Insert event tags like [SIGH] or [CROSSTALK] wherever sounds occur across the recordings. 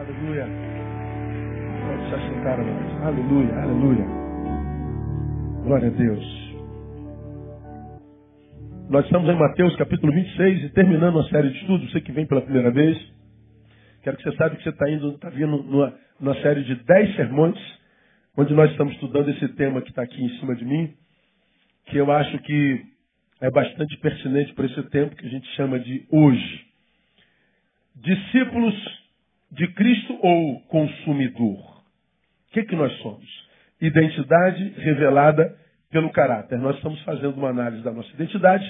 Aleluia. Pode se assentar a. Aleluia, aleluia. Glória a Deus. Nós estamos em Mateus capítulo 26 e terminando uma série de estudos. Você que vem pela primeira vez, quero que você saiba que você está indo, está vindo numa, numa série de dez sermões, onde nós estamos estudando esse tema que está aqui em cima de mim, que eu acho que é bastante pertinente para esse tempo que a gente chama de hoje. Discípulos de Cristo ou consumidor? O que, que nós somos? Identidade revelada pelo caráter. Nós estamos fazendo uma análise da nossa identidade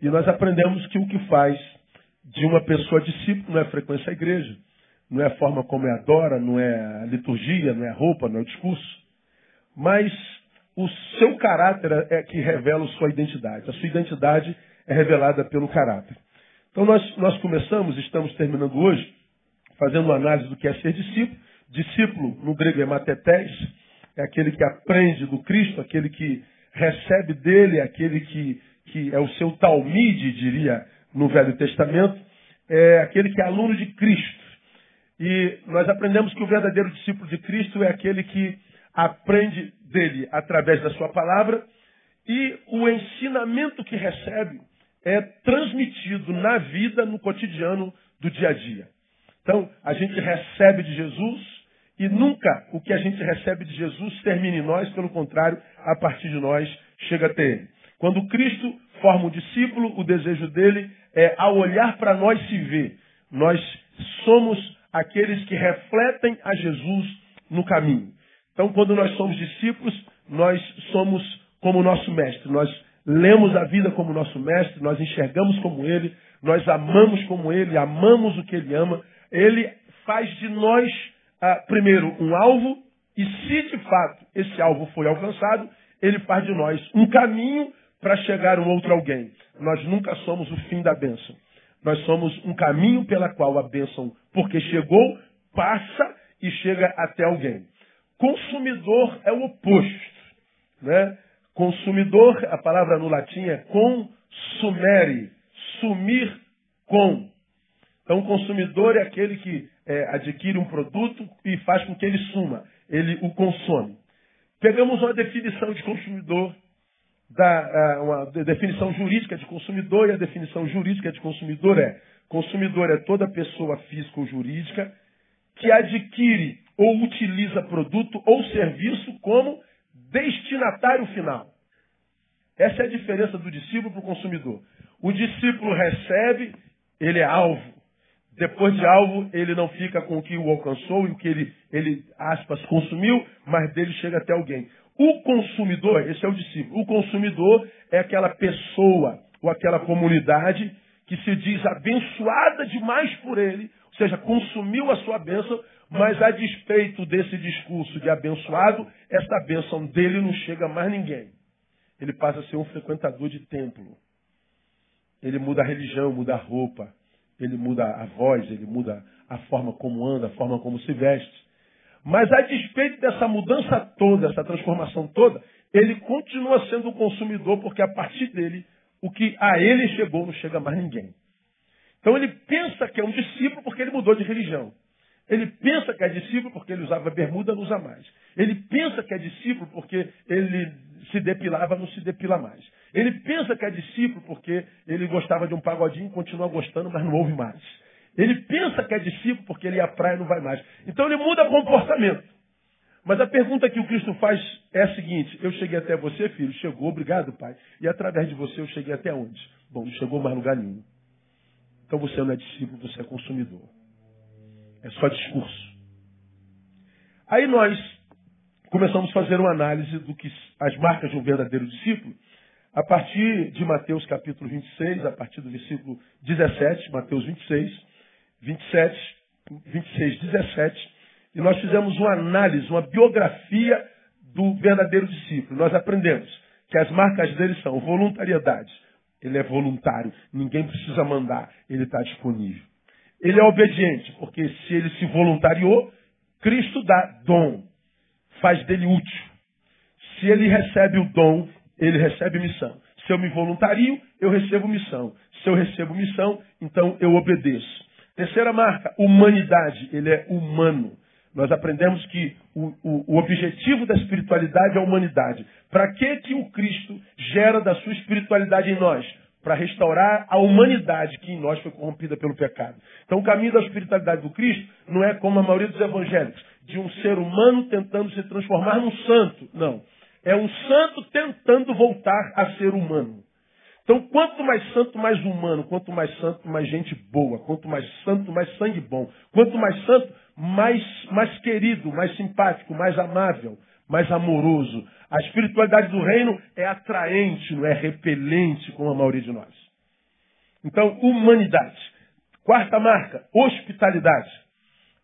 e nós aprendemos que o que faz de uma pessoa discípulo não é frequência à igreja, não é a forma como é adora, não é a liturgia, não é a roupa, não é o discurso, mas o seu caráter é que revela a sua identidade. A sua identidade é revelada pelo caráter. Então nós, nós começamos, estamos terminando hoje, fazendo uma análise do que é ser discípulo. Discípulo, no grego, é matetés, é aquele que aprende do Cristo, aquele que recebe dele, aquele que, que é o seu talmide, diria no Velho Testamento, é aquele que é aluno de Cristo. E nós aprendemos que o verdadeiro discípulo de Cristo é aquele que aprende dele através da sua palavra e o ensinamento que recebe é transmitido na vida, no cotidiano do dia a dia. Então, a gente recebe de Jesus e nunca o que a gente recebe de Jesus termina em nós, pelo contrário, a partir de nós chega até Ele. Quando Cristo forma um discípulo, o desejo dele é, ao olhar para nós, se ver. Nós somos aqueles que refletem a Jesus no caminho. Então, quando nós somos discípulos, nós somos como nosso mestre. Nós lemos a vida como nosso mestre, nós enxergamos como ele, nós amamos como ele, amamos o que ele ama, ele faz de nós, ah, primeiro, um alvo, e se de fato esse alvo foi alcançado, ele faz de nós um caminho para chegar a um outro alguém. Nós nunca somos o fim da bênção. Nós somos um caminho pela qual a bênção, porque chegou, passa e chega até alguém. Consumidor é o oposto. Né? Consumidor, a palavra no latim é consumere, sumir com. Então, o consumidor é aquele que é, adquire um produto e faz com que ele suma, ele o consome. Pegamos uma definição de consumidor, da, uma definição jurídica de consumidor, e a definição jurídica de consumidor é: consumidor é toda pessoa física ou jurídica que adquire ou utiliza produto ou serviço como destinatário final. Essa é a diferença do discípulo para o consumidor. O discípulo recebe, ele é alvo. Depois de alvo, ele não fica com o que o alcançou e o que ele, ele, aspas, consumiu, mas dele chega até alguém. O consumidor, esse é o discípulo, o consumidor é aquela pessoa ou aquela comunidade que se diz abençoada demais por ele, ou seja, consumiu a sua bênção, mas a despeito desse discurso de abençoado, essa bênção dele não chega a mais ninguém. Ele passa a ser um frequentador de templo. Ele muda a religião, muda a roupa, ele muda a voz, ele muda a forma como anda, a forma como se veste. Mas a despeito dessa mudança toda, essa transformação toda, ele continua sendo o consumidor, porque a partir dele, o que a ele chegou não chega mais ninguém. Então ele pensa que é um discípulo porque ele mudou de religião. Ele pensa que é discípulo porque ele usava bermuda, não usa mais. Ele pensa que é discípulo porque ele se depilava, não se depila mais. Ele pensa que é discípulo porque ele gostava de um pagodinho, continua gostando, mas não ouve mais. Ele pensa que é discípulo porque ele ia à praia e não vai mais. Então ele muda comportamento. Mas a pergunta que o Cristo faz é a seguinte: Eu cheguei até você, filho, chegou, obrigado, pai. E através de você eu cheguei até onde? Bom, não chegou mais lugar nenhum. Então você não é discípulo, você é consumidor. É só discurso. Aí nós começamos a fazer uma análise do que as marcas de um verdadeiro discípulo a partir de Mateus capítulo 26, a partir do versículo 17, Mateus 26, 27, 26, 17, e nós fizemos uma análise, uma biografia do verdadeiro discípulo. Nós aprendemos que as marcas dele são voluntariedade. Ele é voluntário, ninguém precisa mandar, ele está disponível. Ele é obediente, porque se ele se voluntariou, Cristo dá dom, faz dele útil. Se ele recebe o dom, ele recebe missão. Se eu me voluntario, eu recebo missão. Se eu recebo missão, então eu obedeço. Terceira marca, humanidade. Ele é humano. Nós aprendemos que o, o, o objetivo da espiritualidade é a humanidade. Para que, que o Cristo gera da sua espiritualidade em nós? Para restaurar a humanidade que em nós foi corrompida pelo pecado. Então o caminho da espiritualidade do Cristo não é como a maioria dos evangélicos, de um ser humano tentando se transformar num santo. Não. É um santo tentando voltar a ser humano. Então, quanto mais santo, mais humano. Quanto mais santo, mais gente boa. Quanto mais santo, mais sangue bom. Quanto mais santo, mais, mais querido, mais simpático, mais amável, mais amoroso. A espiritualidade do reino é atraente, não é repelente, como a maioria de nós. Então, humanidade. Quarta marca, hospitalidade.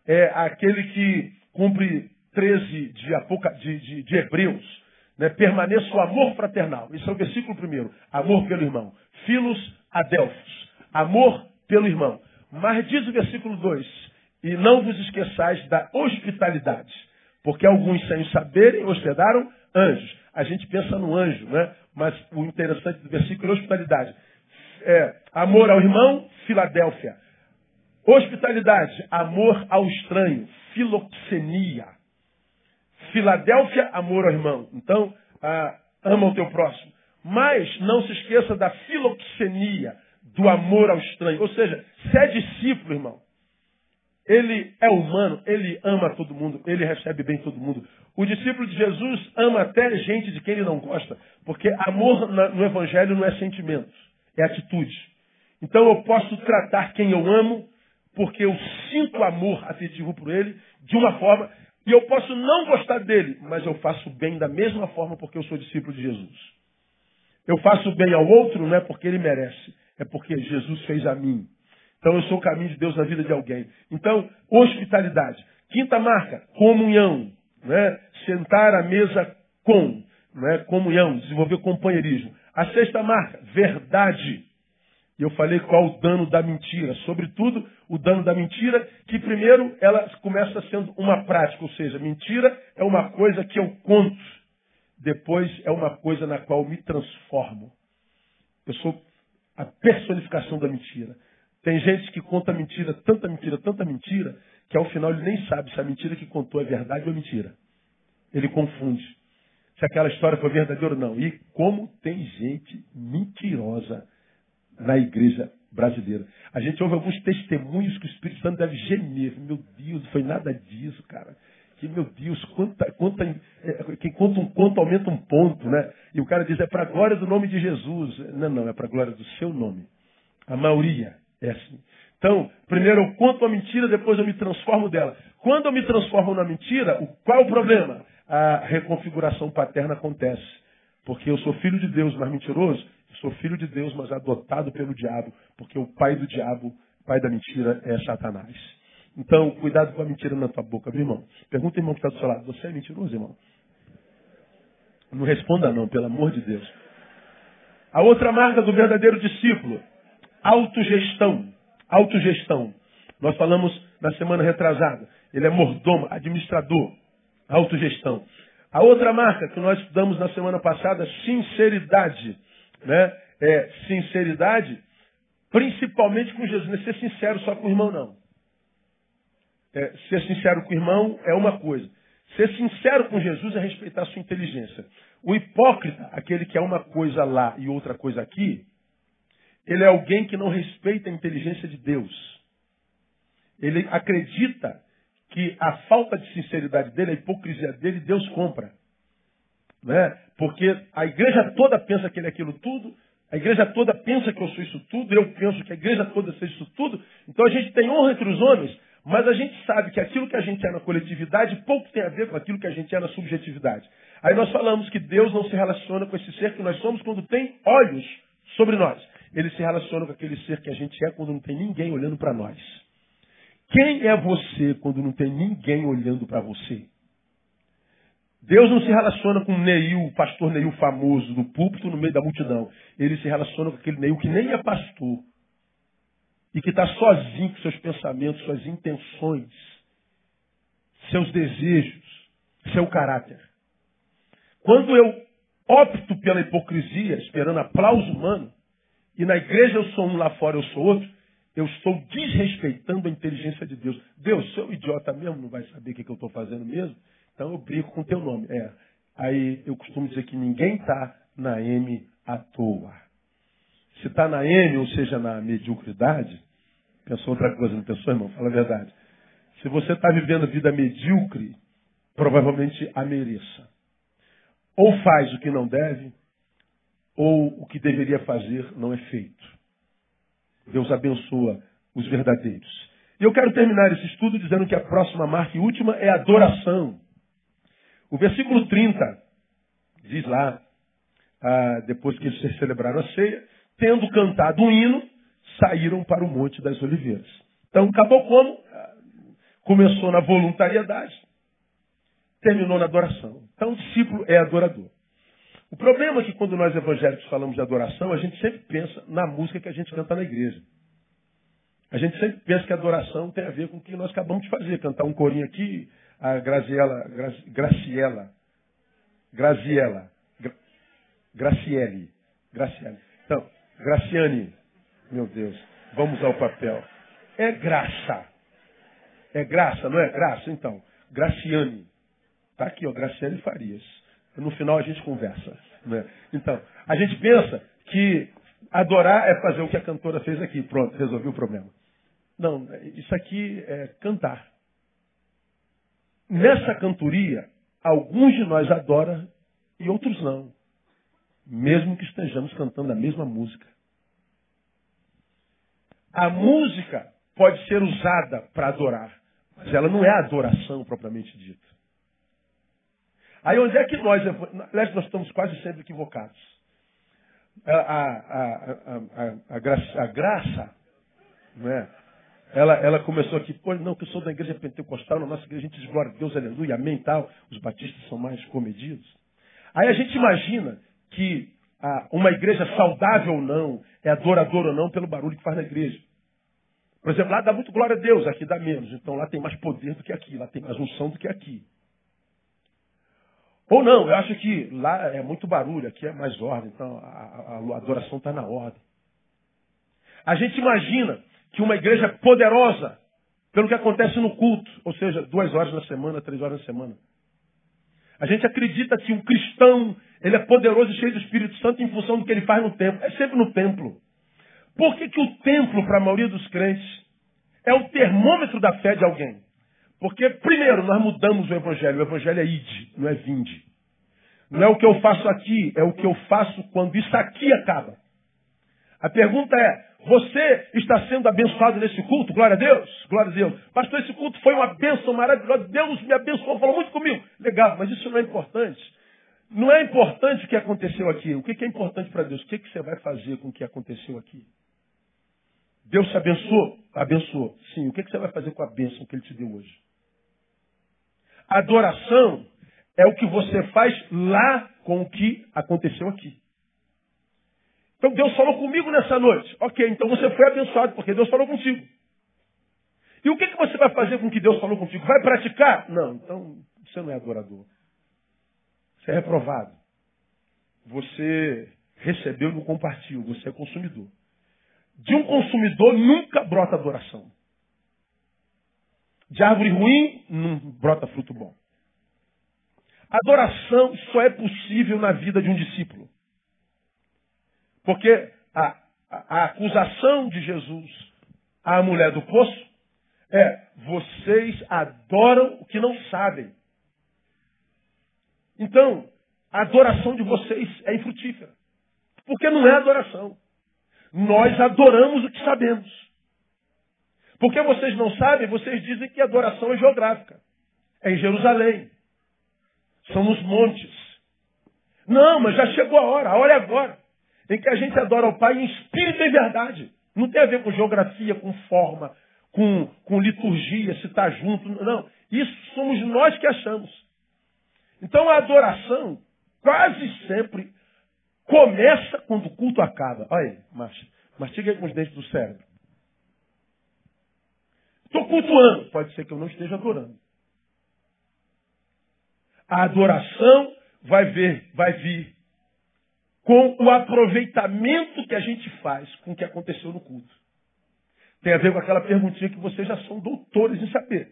É aquele que cumpre 13 de, de, de, de Hebreus né, permaneça o amor fraternal. Isso é o versículo primeiro. Amor pelo irmão. Filos adelfos. Amor pelo irmão. Mas diz o versículo 2: E não vos esqueçais da hospitalidade, porque alguns, sem saberem, hospedaram anjos. A gente pensa no anjo, né? Mas o interessante do versículo é hospitalidade. É, amor ao irmão, Filadélfia. Hospitalidade, amor ao estranho, filoxenia. Filadélfia, amor ao irmão. Então, ah, ama o teu próximo. Mas não se esqueça da filoxenia, do amor ao estranho. Ou seja, se é discípulo, irmão, ele é humano, ele ama todo mundo, ele recebe bem todo mundo. O discípulo de Jesus ama até gente de quem ele não gosta, porque amor no Evangelho não é sentimento, é atitude. Então eu posso tratar quem eu amo, porque eu sinto amor afetivo por ele, de uma forma e eu posso não gostar dele, mas eu faço bem da mesma forma porque eu sou discípulo de Jesus. Eu faço bem ao outro não é porque ele merece, é porque Jesus fez a mim. Então eu sou o caminho de Deus na vida de alguém. Então, hospitalidade. Quinta marca, comunhão. Né? Sentar à mesa com. Né? Comunhão, desenvolver companheirismo. A sexta marca, verdade. E eu falei qual o dano da mentira. Sobretudo, o dano da mentira, que primeiro ela começa sendo uma prática, ou seja, mentira é uma coisa que eu conto. Depois é uma coisa na qual me transformo. Eu sou a personificação da mentira. Tem gente que conta mentira, tanta mentira, tanta mentira, que ao final ele nem sabe se a mentira que contou é verdade ou é mentira. Ele confunde se aquela história foi verdadeira ou não. E como tem gente mentirosa na igreja brasileira. A gente ouve alguns testemunhos que o Espírito Santo deve gemer. Meu Deus, não foi nada disso, cara. Que, meu Deus, quanta, quanta, é, quem conta um conto aumenta um ponto, né? E o cara diz, é para a glória do nome de Jesus. Não, não, é para a glória do seu nome. A maioria é assim. Então, primeiro eu conto a mentira, depois eu me transformo dela. Quando eu me transformo na mentira, qual é o problema? A reconfiguração paterna acontece. Porque eu sou filho de Deus, mas mentiroso, Sou filho de Deus, mas adotado pelo diabo, porque o pai do diabo, pai da mentira, é Satanás. Então, cuidado com a mentira na tua boca, viu, irmão? Pergunta, irmão, que está do seu lado. Você é mentiroso, irmão? Não responda não, pelo amor de Deus. A outra marca do verdadeiro discípulo, autogestão. Autogestão. Nós falamos na semana retrasada. Ele é mordomo, administrador. Autogestão. A outra marca que nós estudamos na semana passada, sinceridade né, é, sinceridade, principalmente com Jesus. Não é ser sincero só com o irmão, não. É, ser sincero com o irmão é uma coisa. Ser sincero com Jesus é respeitar a sua inteligência. O hipócrita, aquele que é uma coisa lá e outra coisa aqui, ele é alguém que não respeita a inteligência de Deus. Ele acredita que a falta de sinceridade dele, a hipocrisia dele, Deus compra. Né? Porque a igreja toda pensa que ele é aquilo tudo, a igreja toda pensa que eu sou isso tudo, eu penso que a igreja toda seja isso tudo. Então a gente tem honra entre os homens, mas a gente sabe que aquilo que a gente é na coletividade pouco tem a ver com aquilo que a gente é na subjetividade. Aí nós falamos que Deus não se relaciona com esse ser que nós somos quando tem olhos sobre nós. Ele se relaciona com aquele ser que a gente é quando não tem ninguém olhando para nós. Quem é você quando não tem ninguém olhando para você? Deus não se relaciona com Neil, o pastor Neil famoso, do púlpito no meio da multidão. Ele se relaciona com aquele Neil que nem é pastor. E que está sozinho com seus pensamentos, suas intenções, seus desejos, seu caráter. Quando eu opto pela hipocrisia, esperando aplauso humano, e na igreja eu sou um, lá fora eu sou outro, eu estou desrespeitando a inteligência de Deus. Deus, seu idiota mesmo, não vai saber o que, que eu estou fazendo mesmo? Então eu brinco com o teu nome. É. Aí eu costumo dizer que ninguém está na M à toa. Se está na M, ou seja, na mediocridade, pensou outra coisa, não pensou, irmão? Fala a verdade. Se você está vivendo vida medíocre, provavelmente a mereça. Ou faz o que não deve, ou o que deveria fazer não é feito. Deus abençoa os verdadeiros. E eu quero terminar esse estudo dizendo que a próxima marca e última é adoração. O versículo 30 diz lá, ah, depois que eles celebraram a ceia, tendo cantado um hino, saíram para o Monte das Oliveiras. Então, acabou como? Ah, começou na voluntariedade, terminou na adoração. Então, o discípulo é adorador. O problema é que quando nós evangélicos falamos de adoração, a gente sempre pensa na música que a gente canta na igreja. A gente sempre pensa que a adoração tem a ver com o que nós acabamos de fazer, cantar um corinho aqui, a Graziela, Graciela, Graziela, Gra, Graciele, Graciele. Então, Graciane, meu Deus, vamos ao papel. É graça. É graça, não é graça? Então, Graciane. Está aqui, ó, Graciane Farias. No final a gente conversa. Né? Então, a gente pensa que adorar é fazer o que a cantora fez aqui. Pronto, resolveu o problema. Não, isso aqui é cantar. Nessa cantoria, alguns de nós adoram e outros não. Mesmo que estejamos cantando a mesma música. A música pode ser usada para adorar, mas ela não é adoração propriamente dita. Aí onde é que nós, aliás, nós estamos quase sempre equivocados. A, a, a, a graça, a graça não é? Ela, ela começou aqui, pô, não, que eu sou da igreja pentecostal, na nossa igreja a gente diz glória a Deus, aleluia, amém tal. Os batistas são mais comedidos. Aí a gente imagina que ah, uma igreja saudável ou não, é adoradora ou não, pelo barulho que faz na igreja. Por exemplo, lá dá muito glória a Deus, aqui dá menos. Então lá tem mais poder do que aqui, lá tem mais unção do que aqui. Ou não, eu acho que lá é muito barulho, aqui é mais ordem, então a, a, a adoração está na ordem. A gente imagina que uma igreja é poderosa pelo que acontece no culto, ou seja, duas horas na semana, três horas na semana. A gente acredita que um cristão ele é poderoso e cheio do Espírito Santo em função do que ele faz no templo. É sempre no templo. Por que, que o templo, para a maioria dos crentes, é o termômetro da fé de alguém? Porque, primeiro, nós mudamos o evangelho. O evangelho é ide, não é vinde. Não é o que eu faço aqui, é o que eu faço quando isso aqui acaba. A pergunta é: você está sendo abençoado nesse culto? Glória a Deus, glória a Deus. Pastor, esse culto foi uma bênção maravilhosa. Deus me abençoou, falou muito comigo. Legal, mas isso não é importante. Não é importante o que aconteceu aqui. O que é importante para Deus? O que você vai fazer com o que aconteceu aqui? Deus te abençoou? Abençoou. Sim. O que você vai fazer com a bênção que Ele te deu hoje? Adoração é o que você faz lá com o que aconteceu aqui. Então Deus falou comigo nessa noite. Ok, então você foi abençoado porque Deus falou contigo. E o que, que você vai fazer com o que Deus falou contigo? Vai praticar? Não, então você não é adorador. Você é reprovado. Você recebeu e não compartilhou. Você é consumidor. De um consumidor nunca brota adoração. De árvore ruim não brota fruto bom. Adoração só é possível na vida de um discípulo. Porque a, a, a acusação de Jesus à mulher do poço é: vocês adoram o que não sabem. Então, a adoração de vocês é infrutífera. Porque não é adoração. Nós adoramos o que sabemos. Porque vocês não sabem, vocês dizem que a adoração é geográfica. É em Jerusalém. São nos montes. Não, mas já chegou a hora, a hora é agora. Em que a gente adora o Pai em espírito e verdade. Não tem a ver com geografia, com forma, com, com liturgia, se está junto. Não. Isso somos nós que achamos. Então a adoração quase sempre começa quando o culto acaba. Olha aí, mastiga aí com os dentes do cérebro. Estou cultuando. Pode ser que eu não esteja adorando. A adoração vai ver, vai vir com o aproveitamento que a gente faz com o que aconteceu no culto. Tem a ver com aquela perguntinha que vocês já são doutores em saber.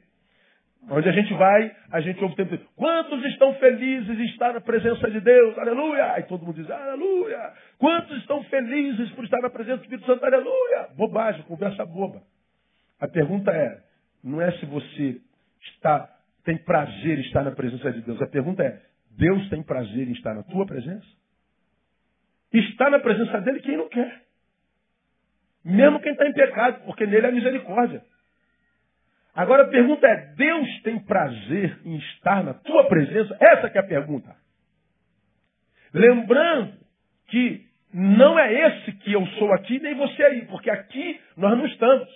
Onde a gente vai, a gente ouve o tempo todo, quantos estão felizes em estar na presença de Deus? Aleluia! E todo mundo diz, aleluia! Quantos estão felizes por estar na presença do Espírito Santo? Aleluia! Bobagem, conversa boba. A pergunta é, não é se você está, tem prazer em estar na presença de Deus. A pergunta é, Deus tem prazer em estar na tua presença? Está na presença dele quem não quer. Mesmo quem está em pecado, porque nele é misericórdia. Agora a pergunta é: Deus tem prazer em estar na tua presença? Essa é a pergunta. Lembrando que não é esse que eu sou aqui, nem você aí, porque aqui nós não estamos.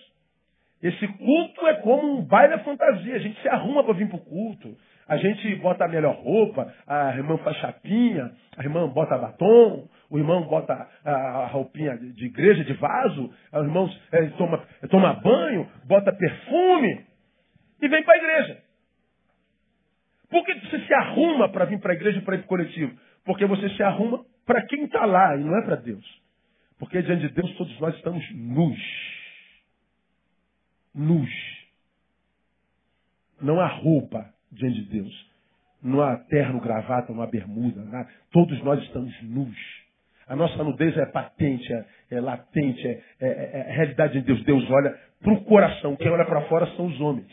Esse culto é como um baile fantasia. A gente se arruma para vir para o culto. A gente bota a melhor roupa, a irmã faz chapinha, a irmã bota batom, o irmão bota a roupinha de igreja, de vaso, os irmãos é, toma, toma banho, bota perfume e vem para a igreja. Por que você se arruma para vir para a igreja para ir para o coletivo? Porque você se arruma para quem está lá e não é para Deus. Porque diante de Deus todos nós estamos nus. Nus. Não há roupa diante de Deus. Não há terno, gravata, não há bermuda. Nada. Todos nós estamos nus. A nossa nudez é patente, é, é latente, é, é, é, é realidade de Deus. Deus olha para o coração. Quem olha para fora são os homens.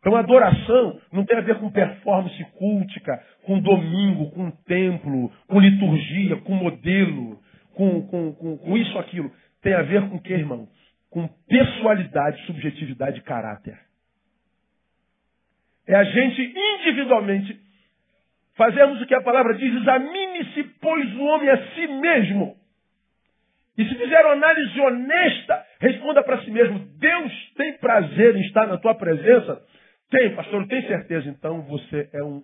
Então, adoração não tem a ver com performance cultica, com domingo, com templo, com liturgia, com modelo, com, com, com, com isso, aquilo. Tem a ver com o que, irmão? Com pessoalidade, subjetividade e caráter. É a gente individualmente fazermos o que a palavra diz, examine-se, pois o homem a si mesmo. E se fizer uma análise honesta, responda para si mesmo: Deus tem prazer em estar na tua presença tem, pastor, tem certeza. Então você é um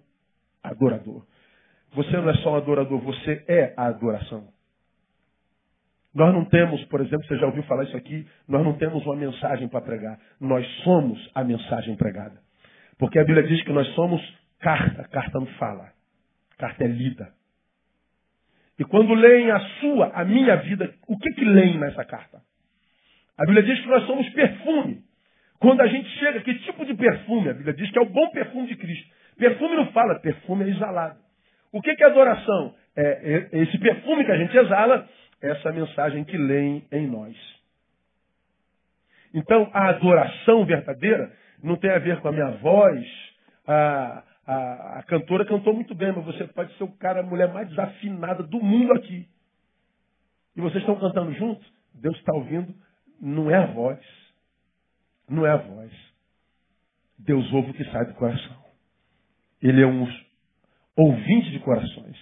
adorador. Você não é só um adorador, você é a adoração. Nós não temos, por exemplo, você já ouviu falar isso aqui, nós não temos uma mensagem para pregar. Nós somos a mensagem pregada. Porque a Bíblia diz que nós somos carta, carta não fala, carta lida. E quando leem a sua, a minha vida, o que que leem nessa carta? A Bíblia diz que nós somos perfume. Quando a gente chega, que tipo de perfume? A Bíblia diz que é o bom perfume de Cristo. Perfume não fala, perfume é exalado. O que é adoração? É, é esse perfume que a gente exala, essa mensagem que leem em nós. Então, a adoração verdadeira não tem a ver com a minha voz. A, a, a cantora cantou muito bem, mas você pode ser o cara, a mulher mais desafinada do mundo aqui. E vocês estão cantando juntos? Deus está ouvindo, não é a voz não é a voz. Deus ouve o que sai do coração. Ele é um ouvinte de corações.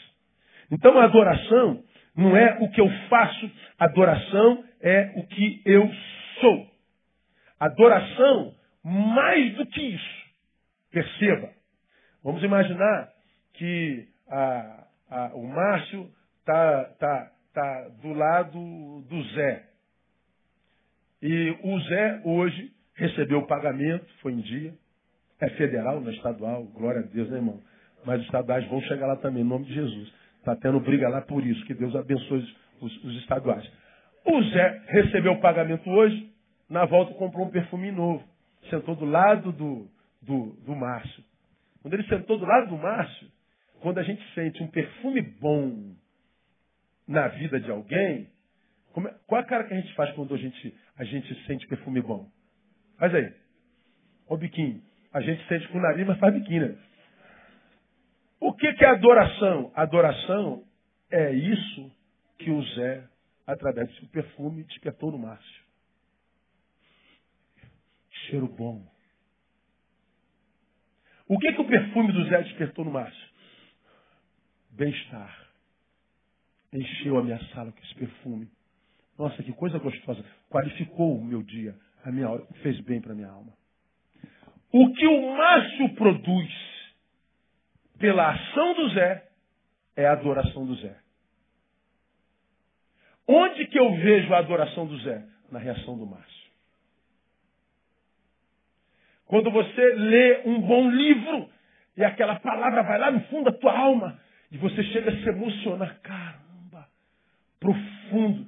Então a adoração não é o que eu faço, adoração é o que eu sou. Adoração, mais do que isso. Perceba. Vamos imaginar que a, a, o Márcio está tá, tá do lado do Zé. E o Zé hoje recebeu o pagamento, foi em dia. É federal, não é estadual, glória a Deus, né, irmão? Mas os estaduais vão chegar lá também, em nome de Jesus. Está tendo briga lá por isso, que Deus abençoe os, os estaduais. O Zé recebeu o pagamento hoje, na volta comprou um perfume novo. Sentou do lado do, do, do Márcio. Quando ele sentou do lado do Márcio, quando a gente sente um perfume bom na vida de alguém, é, qual a cara que a gente faz quando a gente, a gente sente perfume bom? Faz aí. O biquinho. A gente sente com o nariz, mas faz biquinho. Né? O que, que é adoração? Adoração é isso que o Zé, através do seu perfume, despertou no Márcio. Cheiro bom. O que, que o perfume do Zé despertou no Márcio? Bem-estar. Encheu a minha sala com esse perfume. Nossa, que coisa gostosa. Qualificou o meu dia a minha hora, fez bem para a minha alma. O que o Márcio produz pela ação do Zé é a adoração do Zé. Onde que eu vejo a adoração do Zé? Na reação do Márcio. Quando você lê um bom livro e aquela palavra vai lá no fundo da tua alma e você chega a se emocionar, caramba, profundo,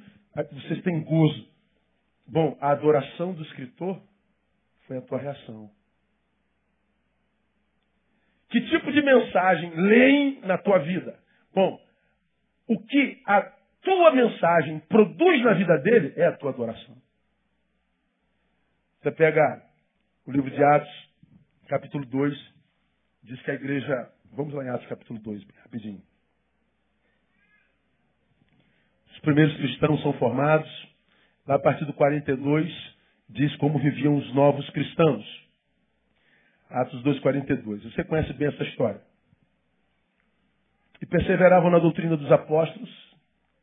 vocês têm gozo. Bom, a adoração do escritor foi a tua reação. Que tipo de mensagem leem na tua vida? Bom, o que a tua mensagem produz na vida dele é a tua adoração. Você pega o livro de Atos, capítulo 2, diz que a igreja. Vamos lá em Atos, capítulo 2, rapidinho. Os primeiros cristãos são formados. Lá a partir do 42, diz como viviam os novos cristãos. Atos 2, 42. Você conhece bem essa história. E perseveravam na doutrina dos apóstolos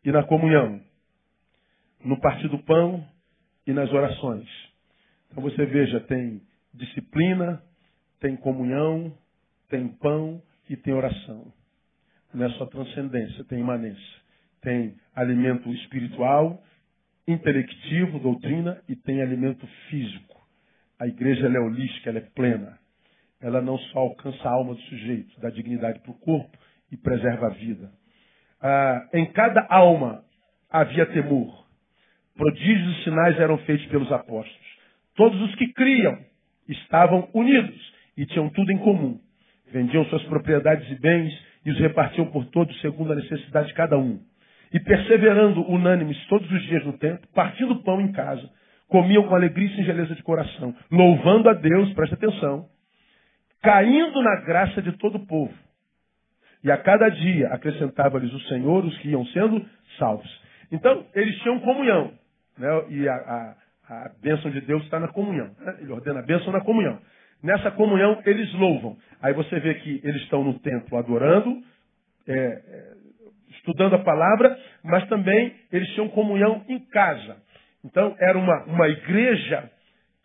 e na comunhão, no partir do pão e nas orações. Então você veja, tem disciplina, tem comunhão, tem pão e tem oração. Não é só transcendência, tem imanência. Tem alimento espiritual, intelectivo, doutrina, e tem alimento físico. A igreja é holística, ela é plena. Ela não só alcança a alma do sujeito, dá dignidade para o corpo e preserva a vida. Ah, em cada alma havia temor. Prodígios e sinais eram feitos pelos apóstolos. Todos os que criam estavam unidos e tinham tudo em comum. Vendiam suas propriedades e bens e os repartiam por todos segundo a necessidade de cada um. E perseverando unânimes todos os dias no templo, partindo pão em casa, comiam com alegria e singeleza de coração, louvando a Deus, presta atenção, caindo na graça de todo o povo. E a cada dia acrescentava-lhes o Senhor os que iam sendo salvos. Então, eles tinham comunhão. Né? E a, a, a bênção de Deus está na comunhão. Né? Ele ordena a bênção na comunhão. Nessa comunhão, eles louvam. Aí você vê que eles estão no templo adorando, é, é, estudando a palavra, mas também eles tinham comunhão em casa. Então, era uma, uma igreja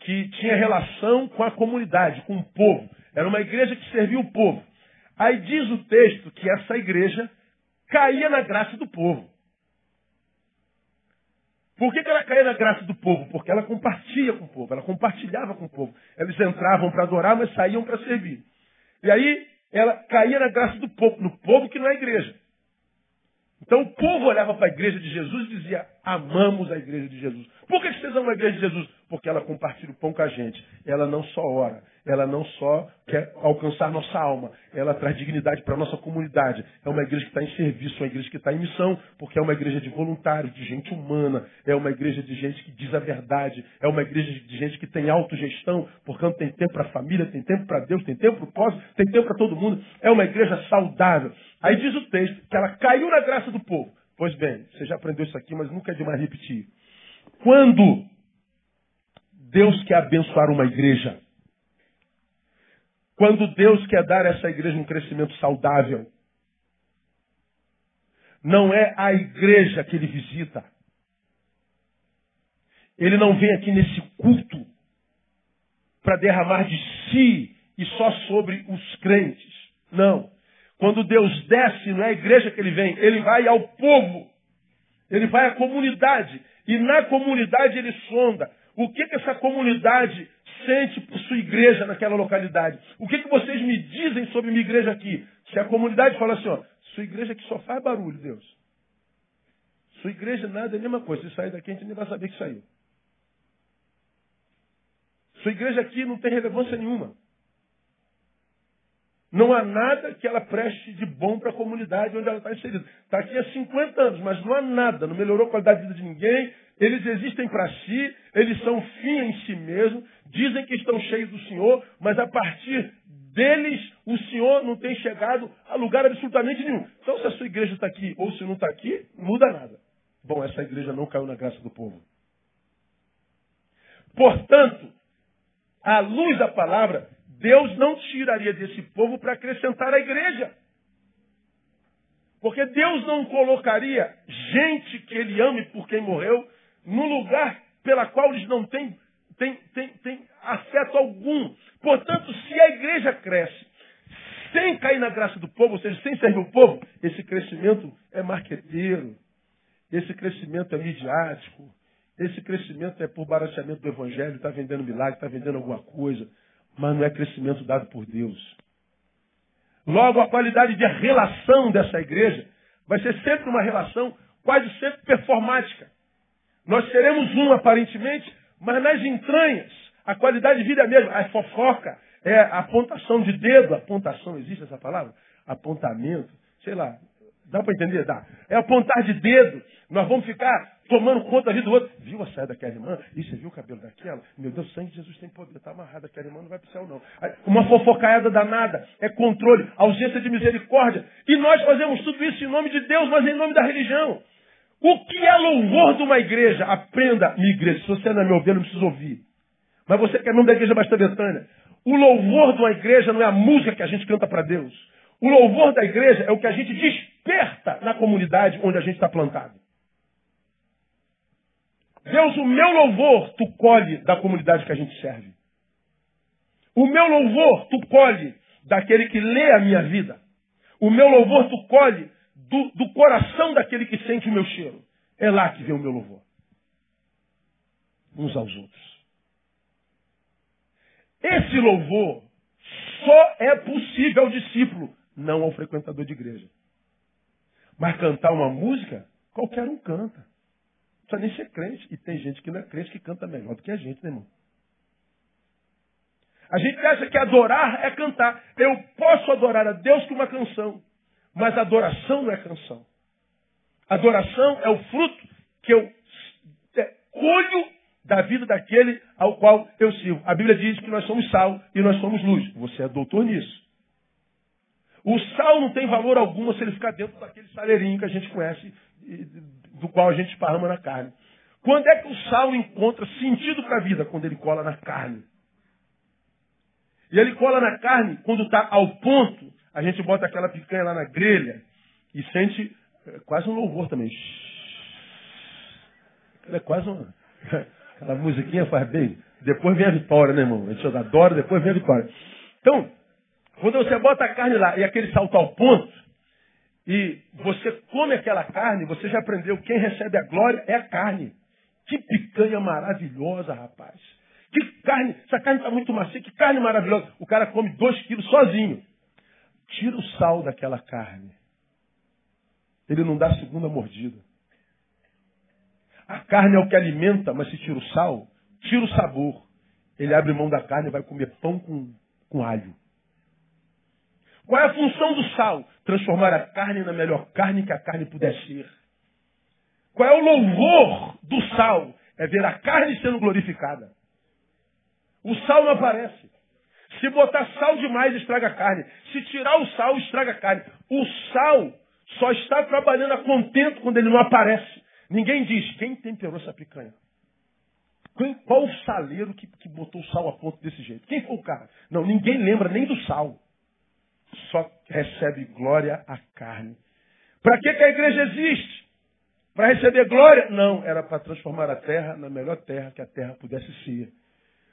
que tinha relação com a comunidade, com o povo. Era uma igreja que servia o povo. Aí diz o texto que essa igreja caía na graça do povo. Por que, que ela caía na graça do povo? Porque ela compartilha com o povo, ela compartilhava com o povo. Eles entravam para adorar, mas saíam para servir. E aí ela caía na graça do povo, no povo que não é igreja. Então o povo olhava para a igreja de Jesus e dizia: Amamos a igreja de Jesus. Por que vocês amam a igreja de Jesus? Porque ela compartilha o pão com a gente. Ela não só ora, ela não só quer alcançar nossa alma, ela traz dignidade para a nossa comunidade. É uma igreja que está em serviço, uma igreja que está em missão, porque é uma igreja de voluntários, de gente humana, é uma igreja de gente que diz a verdade, é uma igreja de gente que tem autogestão, portanto tem tempo para a família, tem tempo para Deus, tem tempo para o próximo, tem tempo para todo mundo. É uma igreja saudável. Aí diz o texto que ela caiu na graça do povo. Pois bem, você já aprendeu isso aqui, mas nunca é demais repetir. Quando Deus quer abençoar uma igreja, quando Deus quer dar a essa igreja um crescimento saudável, não é a igreja que ele visita. Ele não vem aqui nesse culto para derramar de si e só sobre os crentes. Não. Quando Deus desce, não é a igreja que ele vem, ele vai ao povo. Ele vai à comunidade. E na comunidade ele sonda. O que, que essa comunidade sente por sua igreja naquela localidade? O que, que vocês me dizem sobre minha igreja aqui? Se a comunidade fala assim, ó, sua igreja que só faz barulho, Deus. Sua igreja nada é a mesma coisa. Se sair daqui, a gente nem vai saber que saiu. Sua igreja aqui não tem relevância nenhuma. Não há nada que ela preste de bom para a comunidade onde ela está inserida. Está aqui há 50 anos, mas não há nada, não melhorou a qualidade de vida de ninguém. Eles existem para si, eles são fim em si mesmos, dizem que estão cheios do Senhor, mas a partir deles o Senhor não tem chegado a lugar absolutamente nenhum. Então, se a sua igreja está aqui ou se não está aqui, não muda nada. Bom, essa igreja não caiu na graça do povo. Portanto, à luz da palavra, Deus não tiraria desse povo para acrescentar a igreja. Porque Deus não colocaria gente que ele ame por quem morreu no lugar pela qual eles não têm, têm, têm, afeto algum. Portanto, se a igreja cresce sem cair na graça do povo, ou seja, sem servir o povo, esse crescimento é marqueteiro, esse crescimento é midiático, esse crescimento é por barateamento do evangelho, está vendendo milagre, está vendendo alguma coisa mas não é crescimento dado por Deus. Logo, a qualidade de relação dessa igreja vai ser sempre uma relação quase sempre performática. Nós seremos um aparentemente, mas nas entranhas, a qualidade de vida é a mesma. A fofoca, é a apontação de dedo. Apontação, existe essa palavra? Apontamento, sei lá. Dá para entender? Dá. É apontar de dedo. Nós vamos ficar tomando conta vida do outro. Viu a saia daquela irmã? E você viu o cabelo daquela? Meu Deus, sangue de Jesus tem poder. Está amarrado, aquela irmã não vai para o céu, não. Uma fofocaiada danada. É controle, ausência de misericórdia. E nós fazemos tudo isso em nome de Deus, mas em nome da religião. O que é louvor de uma igreja? Aprenda, minha igreja. Se você não é me ouvir, não precisa ouvir. Mas você que é nome da igreja Basta Betânia. O louvor de uma igreja não é a música que a gente canta para Deus. O louvor da igreja é o que a gente desperta na comunidade onde a gente está plantado. Deus, o meu louvor tu colhe da comunidade que a gente serve. O meu louvor tu colhe daquele que lê a minha vida. O meu louvor tu colhe do, do coração daquele que sente o meu cheiro. É lá que vem o meu louvor. Uns aos outros. Esse louvor só é possível ao discípulo, não ao frequentador de igreja. Mas cantar uma música, qualquer um canta. Não precisa nem ser crente. E tem gente que não é crente que canta melhor do que a gente, né, irmão? A gente acha que adorar é cantar. Eu posso adorar a Deus com uma canção. Mas adoração não é canção. Adoração é o fruto que eu é, colho da vida daquele ao qual eu sirvo. A Bíblia diz que nós somos sal e nós somos luz. Você é doutor nisso. O sal não tem valor algum se ele ficar dentro daquele saleirinho que a gente conhece, do qual a gente esparrama na carne. Quando é que o sal encontra sentido para a vida? Quando ele cola na carne. E ele cola na carne quando está ao ponto, a gente bota aquela picanha lá na grelha e sente é, quase um louvor também. É quase uma. [LAUGHS] Aquela musiquinha faz bem. Depois vem a vitória, né, irmão? A gente adora, depois vem a vitória. Então, quando você bota a carne lá e aquele salto ao ponto, e você come aquela carne, você já aprendeu quem recebe a glória é a carne. Que picanha maravilhosa, rapaz. Que carne, essa carne está muito macia, que carne maravilhosa. O cara come dois quilos sozinho. Tira o sal daquela carne. Ele não dá a segunda mordida. A carne é o que alimenta, mas se tira o sal, tira o sabor. Ele abre mão da carne e vai comer pão com, com alho. Qual é a função do sal? Transformar a carne na melhor carne que a carne puder ser. Qual é o louvor do sal? É ver a carne sendo glorificada. O sal não aparece. Se botar sal demais, estraga a carne. Se tirar o sal, estraga a carne. O sal só está trabalhando a contento quando ele não aparece. Ninguém diz quem temperou essa picanha. Quem, qual o saleiro que, que botou o sal a ponto desse jeito? Quem foi o cara? Não, ninguém lembra nem do sal. Só recebe glória a carne. Para que, que a igreja existe? Para receber glória? Não, era para transformar a terra na melhor terra que a terra pudesse ser.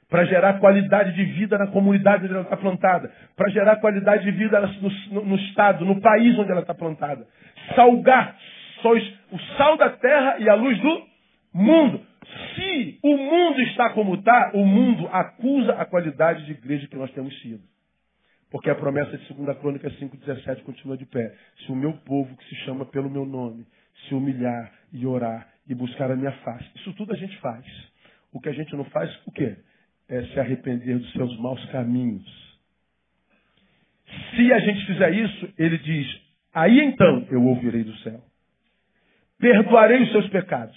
Para gerar qualidade de vida na comunidade onde ela está plantada. Para gerar qualidade de vida no, no, estado, no país onde ela está plantada. Salgar, sois o sal da terra e a luz do mundo. Se o mundo está como está, o mundo acusa a qualidade de igreja que nós temos sido. Porque a promessa de 2 Crônica 5,17 continua de pé. Se o meu povo, que se chama pelo meu nome, se humilhar e orar e buscar a minha face. Isso tudo a gente faz. O que a gente não faz, o quê? É se arrepender dos seus maus caminhos. Se a gente fizer isso, ele diz, aí então eu ouvirei do céu perdoarei os seus pecados.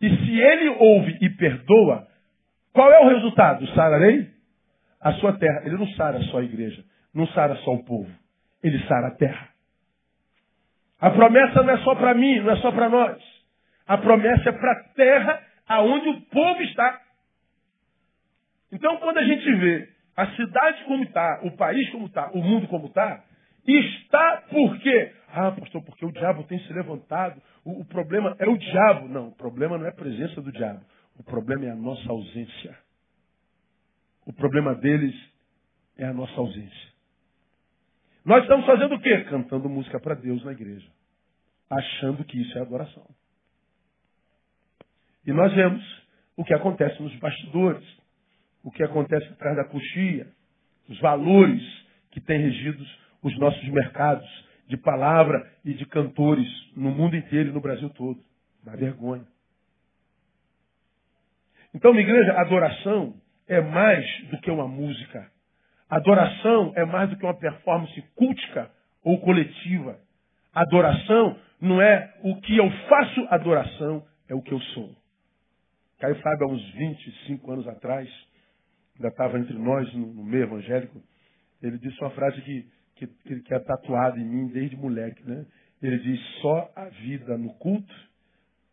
E se ele ouve e perdoa, qual é o resultado? Sararei a sua terra. Ele não sara só a igreja, não sara só o povo. Ele sara a terra. A promessa não é só para mim, não é só para nós. A promessa é para a terra aonde o povo está. Então, quando a gente vê a cidade como está, o país como está, o mundo como está, está porque ah, pastor, porque o diabo tem se levantado. O, o, problema é o diabo. Não, o problema não é a presença do diabo. O problema é a nossa ausência. O problema deles é a nossa ausência. Nós estamos fazendo o quê? Cantando música para Deus na igreja. Achando que isso é adoração. E nós vemos o que acontece nos bastidores. O que acontece atrás da coxia. Os valores que têm regido os nossos mercados de palavra e de cantores no mundo inteiro e no Brasil todo. Dá vergonha. Então, minha igreja, adoração é mais do que uma música. Adoração é mais do que uma performance cultica ou coletiva. Adoração não é o que eu faço, adoração é o que eu sou. Caio Fábio, há uns 25 anos atrás, ainda estava entre nós no, meio evangélico, ele disse uma frase que, que, que é tatuada em mim desde moleque. Né? Ele diz: só a vida no culto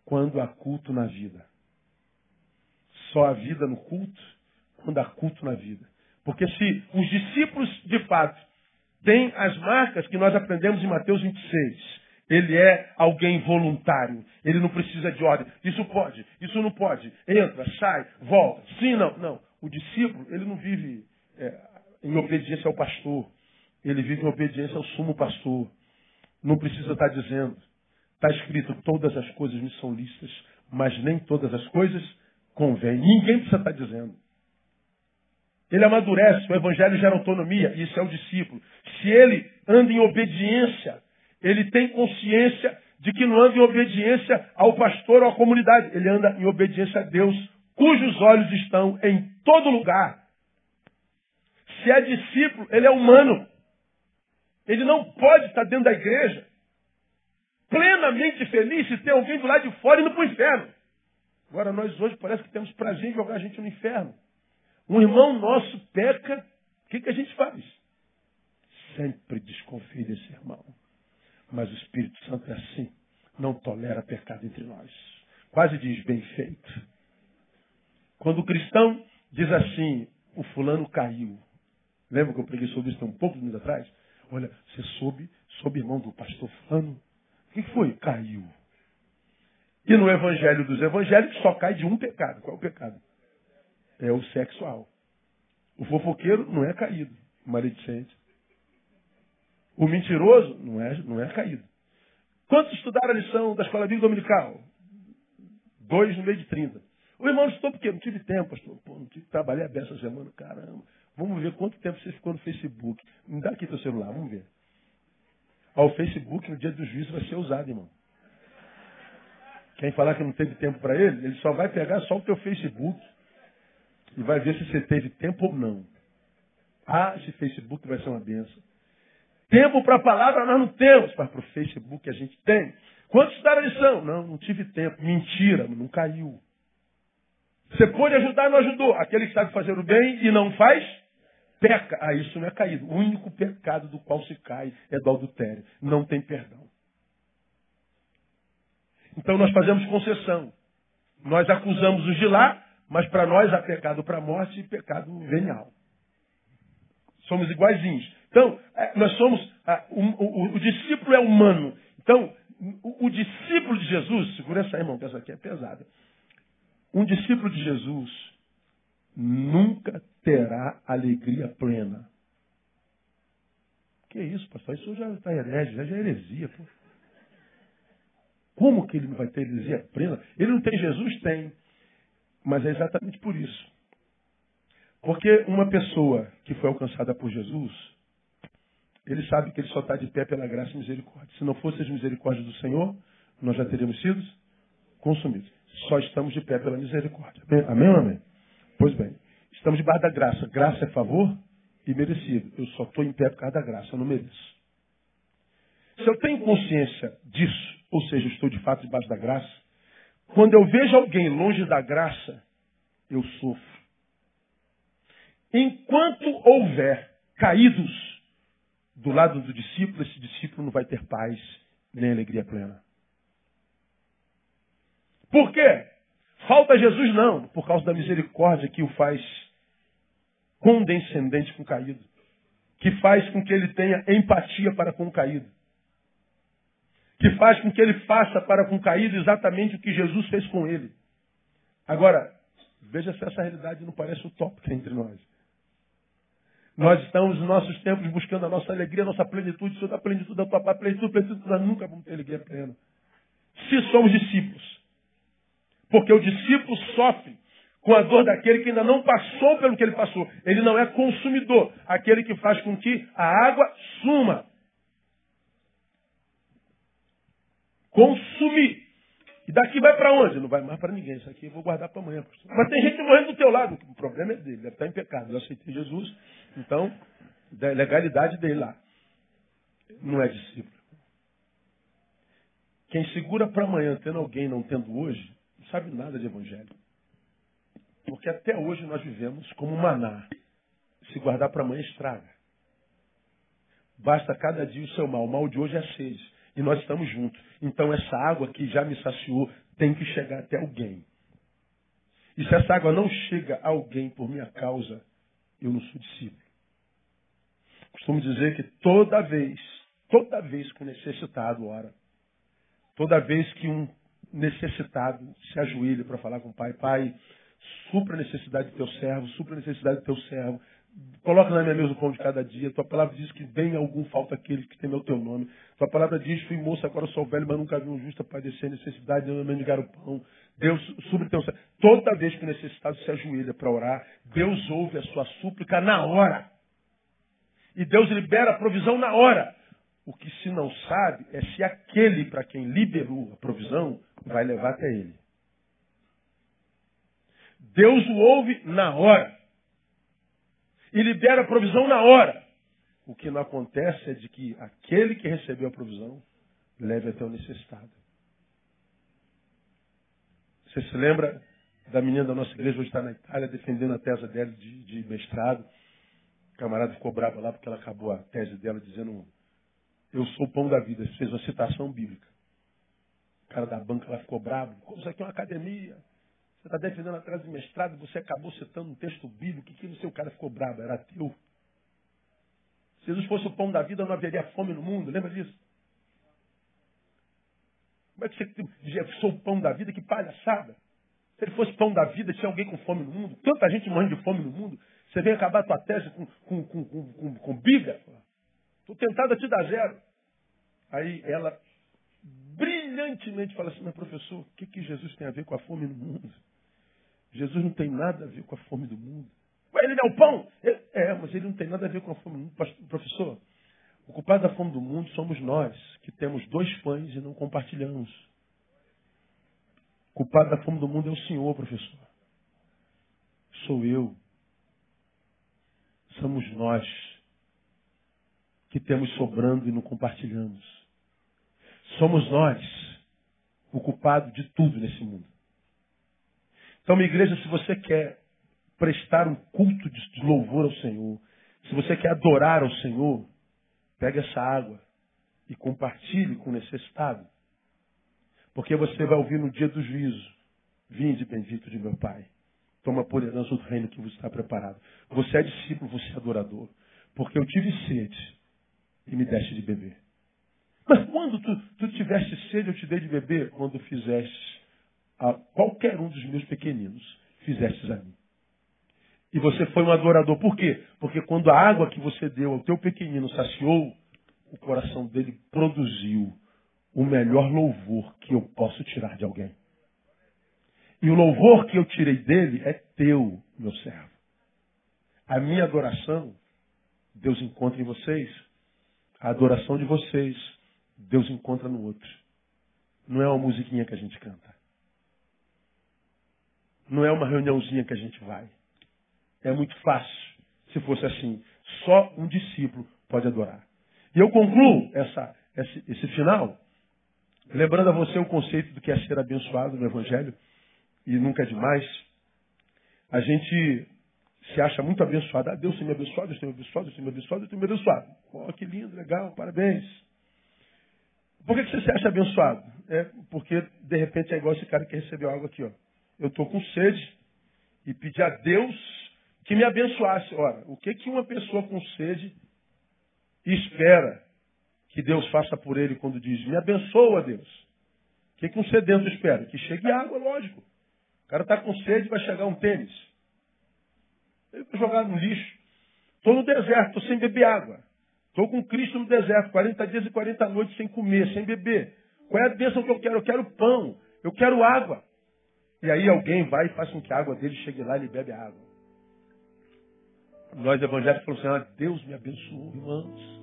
quando há culto na vida. Só a vida no culto quando há culto na vida. Porque se os discípulos, de fato, têm as marcas que nós aprendemos em Mateus 26, ele é alguém voluntário. Ele não precisa de ordem. Isso pode, isso não pode. Entra, sai, volta. Sim, não. Não. O discípulo, ele não vive é, em obediência ao pastor. Ele vive em obediência ao sumo pastor. Não precisa estar dizendo. Está escrito, todas as coisas me são lícitas, mas nem todas as coisas convêm. Ninguém precisa estar dizendo. Ele amadurece, o evangelho gera autonomia, e isso é o discípulo. Se ele anda em obediência ele tem consciência de que não anda em obediência ao pastor ou à comunidade. Ele anda em obediência a Deus, cujos olhos estão em todo lugar. Se é discípulo, ele é humano. Ele não pode estar dentro da igreja plenamente feliz se tem alguém do lado de fora indo para o inferno. Agora, nós hoje parece que temos prazer em jogar a gente no inferno. Um irmão nosso peca, o que, que a gente faz? Sempre desconfie desse irmão. Mas o Espírito Santo é assim. Não tolera pecado entre nós. Quase diz bem feito. Quando o cristão diz assim, o fulano caiu. Lembra que eu preguei sobre isso um pouco de minutos atrás? Olha, você soube, soube irmão do pastor fulano? O que foi? Caiu. E no evangelho dos evangélicos só cai de um pecado. Qual é o pecado? É o sexual. O fofoqueiro não é caído, maledicente. O mentiroso não é, não é caído. Quantos estudaram a lição da escola bíblica dominical? Dois no meio de trinta. O irmão estudou porque não tive tempo, pastor. Pô, não tive trabalhei a beça semana, caramba. Vamos ver quanto tempo você ficou no Facebook. Me dá aqui teu celular, vamos ver. O Facebook no dia do juízo vai ser usado, irmão. Quem falar que não teve tempo para ele, ele só vai pegar só o teu Facebook e vai ver se você teve tempo ou não. Ah, esse Facebook vai ser uma benção. Tempo para a palavra nós não temos, mas para o Facebook a gente tem. Quantos a lição? Não, não tive tempo. Mentira, não caiu. Você pode ajudar, não ajudou. Aquele que sabe fazer o bem e não faz, peca. Ah, isso não é caído. O único pecado do qual se cai é do adultério. Não tem perdão. Então nós fazemos concessão. Nós acusamos os de lá, mas para nós há pecado para a morte e pecado venial. Somos iguaizinhos. Então, é, nós somos. O, o, o discípulo é humano. Então, o, o, discípulo de Jesus, segura essa irmão, que essa aqui é pesada. Um discípulo de Jesus nunca terá alegria plena. Que isso, pastor? Isso já está herege, já é heresia. Pô. Como que ele não vai ter alegria plena? Ele não tem Jesus? Tem. Mas é exatamente por isso. Porque uma pessoa que foi alcançada por Jesus, ele sabe que ele só está de pé pela graça e misericórdia. Se não fossem as misericórdias do Senhor, nós já teríamos sido consumidos. Só estamos de pé pela misericórdia. Amém ou amém? Pois bem, estamos debaixo da graça. Graça é favor e merecido. Eu só estou em pé por causa da graça, eu não mereço. Se eu tenho consciência disso, ou seja, estou de fato debaixo da graça, quando eu vejo alguém longe da graça, eu sofro. Enquanto houver caídos do lado do discípulo, esse discípulo não vai ter paz nem alegria plena. Por quê? Falta Jesus? Não, por causa da misericórdia que o faz condescendente com o caído, que faz com que ele tenha empatia para com o caído, que faz com que ele faça para com o caído exatamente o que Jesus fez com ele. Agora, veja se essa realidade não parece utópica entre nós. Nós estamos nos nossos tempos buscando a nossa alegria, a nossa plenitude, Senhor, da plenitude da tua paz, plenitude, plenitude, nós nunca vamos ter alegria plena. Se somos discípulos. Porque o discípulo sofre com a dor daquele que ainda não passou pelo que ele passou. Ele não é consumidor, aquele que faz com que a água suma. Consumir. E daqui vai para onde? Não vai mais para ninguém. Isso aqui eu vou guardar para amanhã. Mas tem gente morrendo do teu lado. O problema é dele. Deve estar em pecado. Eu aceitei Jesus. Então, da legalidade dele lá. Não é discípulo. Quem segura para amanhã tendo alguém não tendo hoje, sabe nada de evangelho. Porque até hoje nós vivemos como maná. Se guardar para amanhã, estraga. Basta cada dia o seu mal. O mal de hoje é sede. E nós estamos juntos. Então essa água que já me saciou tem que chegar até alguém. E se essa água não chega a alguém por minha causa, eu não sou discípulo. Costumo dizer que toda vez, toda vez que o necessitado ora, toda vez que um necessitado se ajoelha para falar com o pai, pai, supra a necessidade do teu servo, supra a necessidade do teu servo, Coloca na minha mesa o pão de cada dia. Tua palavra diz que bem algum falta aquele que tem o teu nome. Tua palavra diz, fui moço, agora sou velho, mas nunca vi um justo padecer necessidade, não mendigar o pão. Deus, sobre teu Toda vez que o necessitado se ajoelha para orar, Deus ouve a sua súplica na hora. E Deus libera a provisão na hora. O que se não sabe é se aquele para quem liberou a provisão vai levar até ele. Deus o ouve na hora e libera a provisão na hora. O que não acontece é de que aquele que recebeu a provisão leve até o necessitado. Você se lembra da menina da nossa igreja, hoje está na Itália, defendendo a tese dela de, de mestrado. O camarada ficou bravo lá porque ela acabou a tese dela dizendo eu sou o pão da vida. Fez uma citação bíblica. O cara da banca lá ficou bravo. Isso aqui é uma academia. Você está defendendo atrás de mestrado, você acabou citando um texto bíblico, que, que no seu cara ficou bravo, era teu. Se Jesus fosse o pão da vida, não haveria fome no mundo, lembra disso? Como é que você dizia sou o pão da vida? Que palhaçada. Se ele fosse pão da vida, tinha alguém com fome no mundo, tanta gente morrendo de fome no mundo, você vem acabar a tua tese com, com, com, com, com Bíblia? Estou tentado a te dar zero. Aí ela brilhantemente fala assim, mas professor, o que, que Jesus tem a ver com a fome no mundo? Jesus não tem nada a ver com a fome do mundo. Ele é o pão? Ele, é, mas ele não tem nada a ver com a fome do mundo. Professor, o culpado da fome do mundo somos nós, que temos dois pães e não compartilhamos. O culpado da fome do mundo é o Senhor, professor. Sou eu. Somos nós que temos sobrando e não compartilhamos. Somos nós o culpado de tudo nesse mundo. Então, minha igreja, se você quer prestar um culto de louvor ao Senhor, se você quer adorar ao Senhor, pegue essa água e compartilhe com o necessitado. Porque você vai ouvir no dia do juízo: Vinde, bendito de meu Pai. Toma por herança o reino que vos está preparado. Você é discípulo, você é adorador. Porque eu tive sede e me deste de beber. Mas quando tu, tu tiveste sede, eu te dei de beber? Quando fizeste a qualquer um dos meus pequeninos fizestes a mim. E você foi um adorador. Por quê? Porque quando a água que você deu ao teu pequenino saciou, o coração dele produziu o melhor louvor que eu posso tirar de alguém. E o louvor que eu tirei dele é teu, meu servo. A minha adoração, Deus encontra em vocês. A adoração de vocês, Deus encontra no outro. Não é uma musiquinha que a gente canta. Não é uma reuniãozinha que a gente vai. É muito fácil. Se fosse assim, só um discípulo pode adorar. E eu concluo essa, esse, esse final lembrando a você o conceito do que é ser abençoado no Evangelho, e nunca é demais. A gente se acha muito abençoado. Ah, Deus tem me abençoado, Deus tem me abençoado, Deus tem me abençoado, Deus tem me abençoado. Oh, que lindo, legal, parabéns. Por que você se acha abençoado? É porque, de repente, é igual esse cara que recebeu algo aqui, ó eu estou com sede e pedi a Deus que me abençoasse. Ora, o que, que uma pessoa com sede espera que Deus faça por ele quando diz, me abençoa, Deus? O que, que um sedento espera? Que chegue água, lógico. O cara está com sede vai chegar um tênis. Ele vai jogar no lixo. Estou no deserto, estou sem beber água. Estou com Cristo no deserto, 40 dias e 40 noites sem comer, sem beber. Qual é a bênção que eu quero? Eu quero pão, eu quero água. E aí alguém vai e faz com que a água dele chegue lá e ele bebe a água. Nós evangélicos falamos assim, ah, Deus me abençoou, irmãos.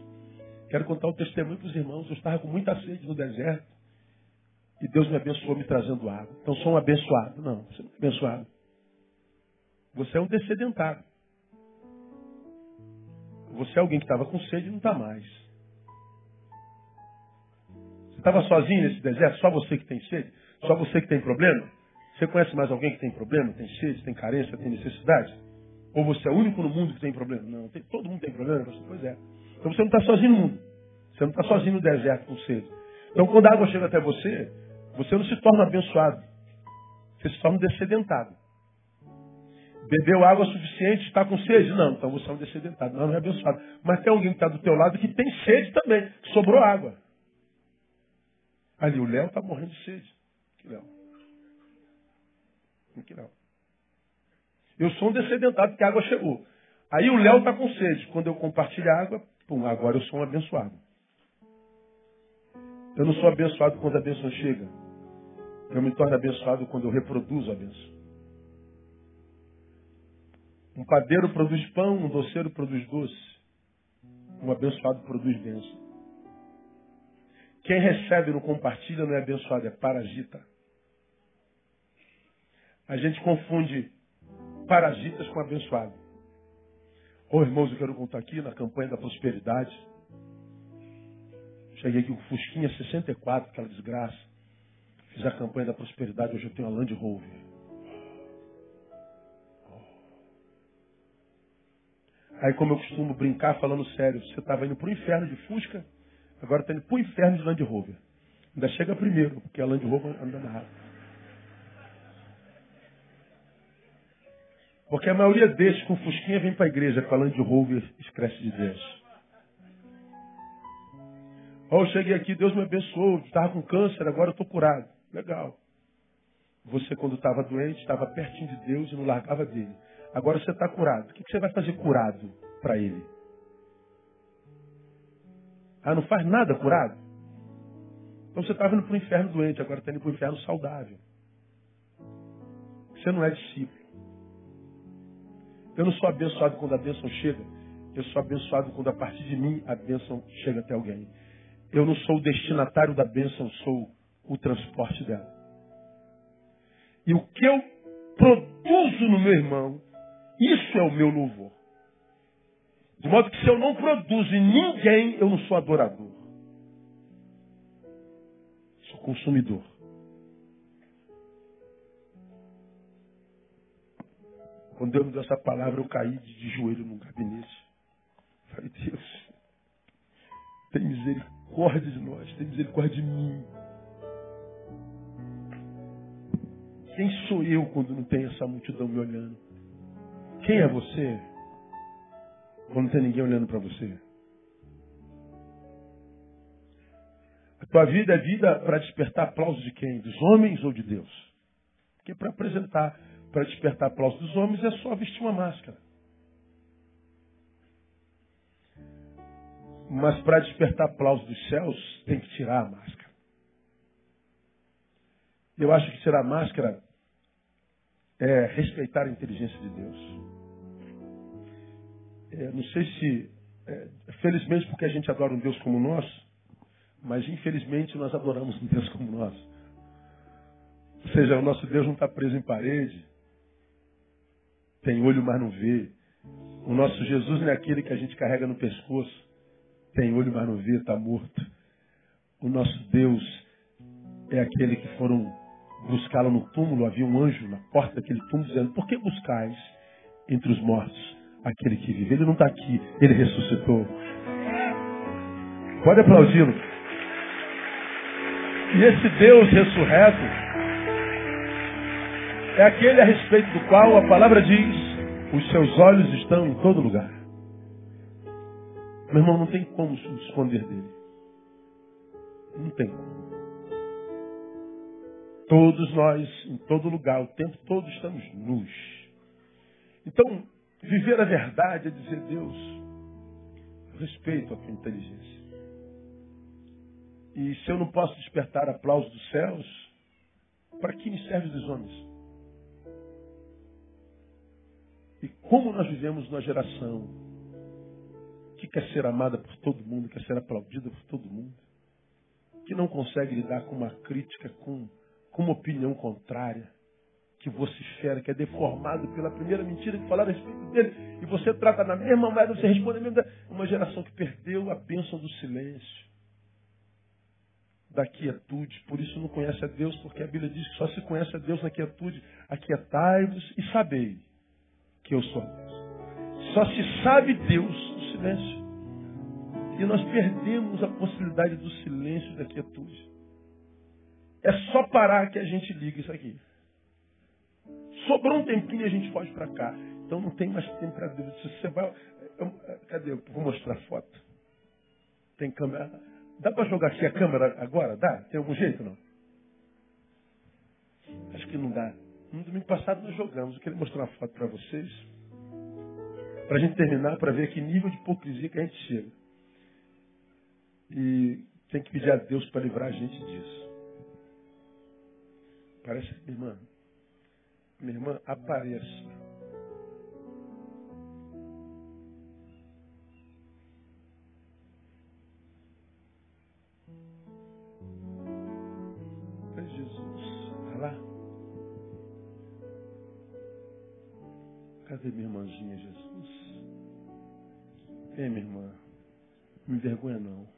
Quero contar o testemunho para os irmãos. Eu estava com muita sede no deserto. E Deus me abençoou me trazendo água. Então sou um abençoado. Não, você não é abençoado. Você é um descedentado. Você é alguém que estava com sede e não está mais. Você estava sozinho nesse deserto? Só você que tem sede? Só você que tem problema? Você conhece mais alguém que tem problema, tem sede, tem carência, tem necessidade? Ou você é o único no mundo que tem problema? Não, tem, todo mundo tem problema. Pois é. Então você não está sozinho no mundo. Você não está sozinho no deserto com sede. Então quando a água chega até você, você não se torna abençoado. Você se torna descedentado. Bebeu água suficiente, está com sede? Não, então você é um descedentado. Não, não é abençoado. Mas tem alguém que está do teu lado que tem sede também, sobrou água. Ali, o Léo está morrendo de sede. Que Léo? Que Léo? Eu sou um descedentado porque a água chegou. Aí o Léo está com sede. Quando eu compartilho a água, pum, agora eu sou um abençoado. Eu não sou abençoado quando a bênção chega. Eu me torno abençoado quando eu reproduzo a bênção. Um padeiro produz pão, um doceiro produz doce. Um abençoado produz bênção. Quem recebe e não compartilha não é abençoado, é parasita. A gente confunde parasitas com abençoado. Ô oh, irmãos, eu quero contar aqui na campanha da prosperidade. Cheguei aqui com Fusquinha 64, aquela desgraça. Fiz a campanha da prosperidade, hoje eu tenho a Land Rover. Aí, como eu costumo brincar, falando sério, você estava indo para o inferno de Fusca, agora está indo para o inferno de Land Rover. Ainda chega primeiro, porque a Land Rover anda rápido. Porque a maioria desses com Fusquinha vem para a igreja com a Land Rover escrece de Deus. Oh, eu cheguei aqui, Deus me abençoou, estava com câncer, agora eu estou curado. Legal. Você, quando estava doente, estava pertinho de Deus e não largava dele. Agora você está curado. O que você vai fazer curado para ele? Ah, não faz nada curado? Então você estava indo para o inferno doente, agora está indo para o inferno saudável. Você não é discípulo. Eu não sou abençoado quando a bênção chega. Eu sou abençoado quando a partir de mim a bênção chega até alguém. Eu não sou o destinatário da bênção, sou o transporte dela. E o que eu produzo no meu irmão, isso é o meu louvor. De modo que se eu não produzo em ninguém, eu não sou adorador. Sou consumidor. Quando Deus me deu essa palavra, eu caí de joelho no gabinete. Falei, Deus, tem misericórdia de nós, tem misericórdia de mim. Quem sou eu quando não tem essa multidão me olhando? Quem é você quando não tem ninguém olhando para você? A tua vida é vida para despertar aplausos de quem? Dos homens ou de Deus? Porque para apresentar, para despertar aplausos dos homens é só vestir uma máscara. Mas para despertar aplausos dos céus, tem que tirar a máscara. Eu acho que tirar a máscara é respeitar a inteligência de Deus. É, não sei se, é, felizmente porque a gente adora um Deus como nós, mas infelizmente nós adoramos um Deus como nós. Ou seja, o nosso Deus não está preso em parede, tem olho, mas não vê. O nosso Jesus não é aquele que a gente carrega no pescoço, tem olho, mas não vê, está morto. O nosso Deus é aquele que foram buscá-lo no túmulo, havia um anjo na porta daquele túmulo dizendo, por que buscais entre os mortos aquele que vive. Ele não está aqui, ele ressuscitou. Pode aplaudi-lo. E esse Deus ressurreto é aquele a respeito do qual a palavra diz: os seus olhos estão em todo lugar. Meu irmão, não tem como se esconder dele. Não tem como. Todos nós, em todo lugar, o tempo todo estamos nus. Então, Viver a verdade é dizer, Deus, eu respeito a tua inteligência. E se eu não posso despertar aplausos dos céus, para que me serve dos homens? E como nós vivemos numa geração que quer ser amada por todo mundo, quer ser aplaudida por todo mundo, que não consegue lidar com uma crítica, com, com uma opinião contrária, que vocifera, que é deformado pela primeira mentira que falaram a respeito dele, e você trata na mesma moeda, você responde a mesma. Uma geração que perdeu a bênção do silêncio, da quietude, por isso não conhece a Deus, porque a Bíblia diz que só se conhece a Deus na quietude. Aquietai-vos e sabei que eu sou Deus. Só se sabe Deus no silêncio. E nós perdemos a possibilidade do silêncio e da quietude. É só parar que a gente liga isso aqui. Sobrou um tempinho a gente foge para cá. Então não tem mais tempo para Deus. Você vai. Eu, cadê? Eu vou mostrar a foto. Tem câmera. Dá para jogar aqui a câmera agora? Dá? Tem algum jeito não? Acho que não dá. No domingo passado nós jogamos. Eu queria mostrar uma foto para vocês. Para a gente terminar, para ver que nível de hipocrisia que a gente chega. E tem que pedir a Deus para livrar a gente disso. Parece, irmã, minha irmã, apareça. Jesus, lá. Cadê minha irmãzinha, Jesus? Vem, minha irmã. Me envergonha, não.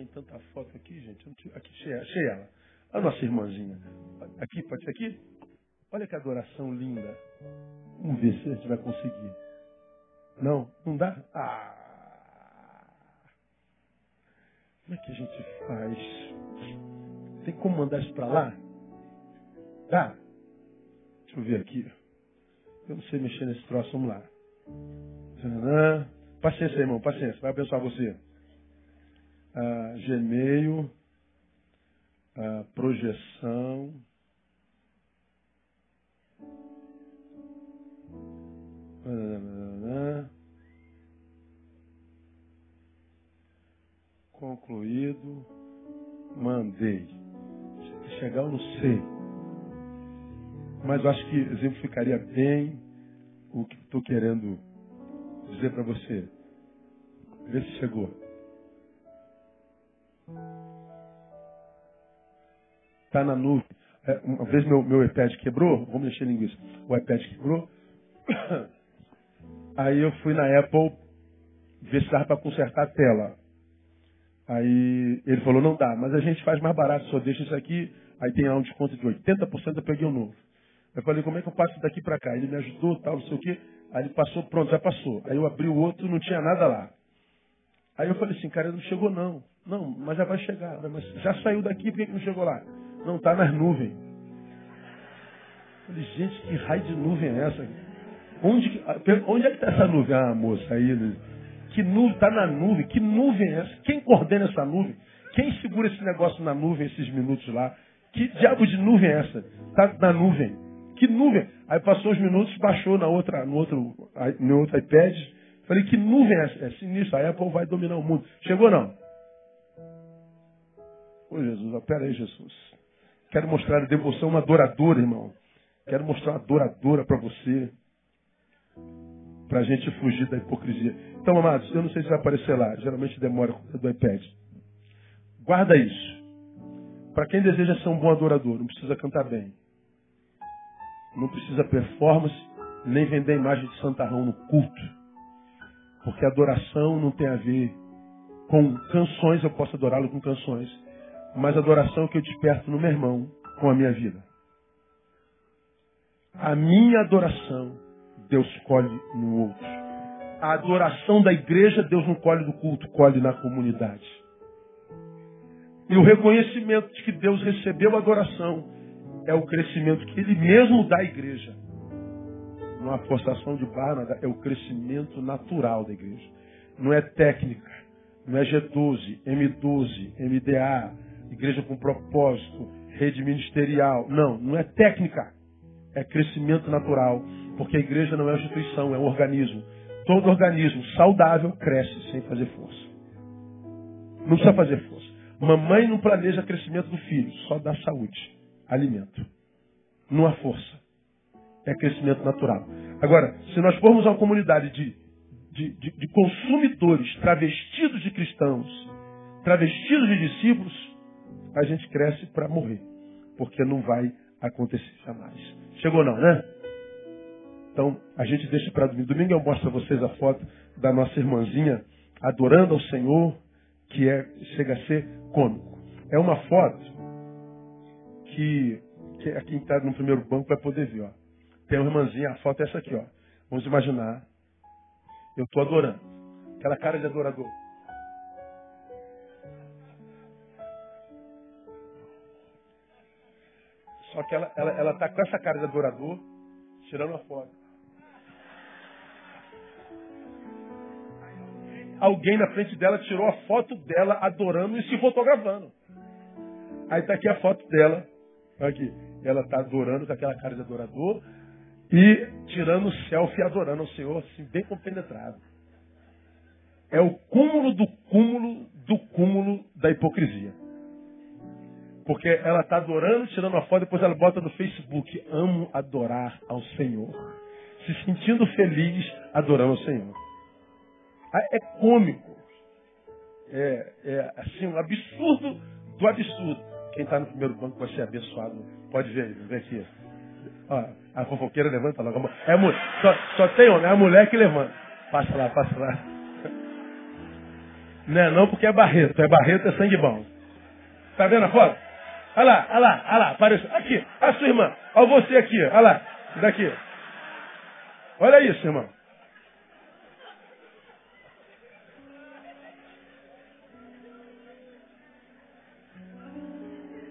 Tem tanta foto aqui, gente. Aqui, cheia ela. A nossa irmãzinha. Aqui, pode ser aqui? Olha que adoração linda. Vamos ver se a gente vai conseguir. Não? Não dá? Ah! Como é que a gente faz? Tem como mandar isso para lá? Dá? Deixa eu ver aqui. Eu não sei mexer nesse troço, vamos lá. Paciência, irmão, paciência. Vai abençoar você ah, Gmail, ah, projeção. Concluído. Mandei. Chegar, eu não sei. Mas acho que exemplificaria bem o que estou querendo dizer para você. Vê se chegou. Está na nuvem. É, uma vez meu, meu iPad quebrou, vou mexer em linguiça. O iPad quebrou. [COUGHS] Aí eu fui na Apple ver se dava para consertar a tela. Aí ele falou, não dá, mas a gente faz mais barato, só deixa isso aqui, aí tem um desconto de 80%, eu peguei o um novo. Eu falei, como é que eu passo daqui para cá? Ele me ajudou, tal, não sei o quê. Aí ele passou, pronto, já passou. Aí eu abri o outro, não tinha nada lá. Aí eu falei assim, cara, não chegou não. Não, mas já vai chegar. Mas já saiu daqui, por que não chegou lá? Não está nas nuvens. Eu falei, gente, que raio de nuvem é essa? Onde, onde é que está essa nuvem? Ah, moça, aí. Que nuvem está na nuvem? Que nuvem é essa? Quem coordena essa nuvem? Quem segura esse negócio na nuvem esses minutos lá? Que diabo de nuvem é essa? Está na nuvem. Que nuvem? Aí passou os minutos, baixou na outra, no outro, no outro iPad. Falei, que nuvem é essa? É sinistro, a Apple vai dominar o mundo. Chegou não? Ô Jesus, pera aí, Jesus. Quero mostrar a devoção uma adoradora, irmão. Quero mostrar uma adoradora para você. Para a gente fugir da hipocrisia. Então, amados, eu não sei se vai aparecer lá. Geralmente demora do iPad. Guarda isso. Para quem deseja ser um bom adorador, não precisa cantar bem. Não precisa performance, nem vender imagem de santarrão no culto. Porque adoração não tem a ver com canções, eu posso adorá-lo com canções mas adoração que eu desperto no meu irmão com a minha vida. A minha adoração, Deus colhe no outro. A adoração da igreja, Deus não colhe do culto, colhe na comunidade. E o reconhecimento de que Deus recebeu a adoração é o crescimento que Ele mesmo dá à igreja. Não há forçação de barra, é o crescimento natural da igreja. Não é técnica, não é G12, M12, MDA, igreja com propósito, rede ministerial. Não, não é técnica. É crescimento natural. Porque a igreja não é uma instituição, é um organismo. Todo organismo saudável cresce sem fazer força. Não precisa fazer força. Mamãe não planeja crescimento do filho, só dá saúde, alimento. Não há força. É crescimento natural. Agora, se nós formos uma comunidade de de, de, de consumidores travestidos de cristãos, travestidos de discípulos, a gente cresce para morrer. Porque não vai acontecer jamais. Chegou não, né? Então, a gente deixa para domingo. Domingo eu mostro a vocês a foto da nossa irmãzinha adorando ao Senhor, que é, chega a ser cômico. É uma foto que, que quem está no primeiro banco vai poder ver. Ó. Tem uma irmãzinha, a foto é essa aqui. Ó. Vamos imaginar, eu estou adorando. Aquela cara de adorador. Só que ela ela, ela tá com essa cara de adorador, tirando a foto. Alguém na frente dela tirou a foto dela adorando e se fotografando. Aí está aqui a foto dela. Aqui. Ela está adorando com aquela cara de adorador e tirando selfie adorando ao Senhor, assim, bem compenetrado. É o cúmulo do cúmulo do cúmulo da hipocrisia. Porque ela está adorando, tirando a foto, depois ela bota no Facebook, amo adorar ao Senhor. Se sentindo feliz adorando ao Senhor. Ah, é cômico. É, é assim, um absurdo do absurdo. Quem está no primeiro banco vai ser abençoado. Pode ver, vem aqui. Ó, a fofoqueira levanta logo. É, só, só tem homem, é a mulher que levanta. Passa lá, passa lá. Não é não porque é Barreto. É Barreto, é sangue bom. Tá vendo a foto? Olha lá, olha lá, olha lá, apareceu. Aqui, a sua irmã. Olha você aqui, olha lá, daqui. Olha isso, irmão.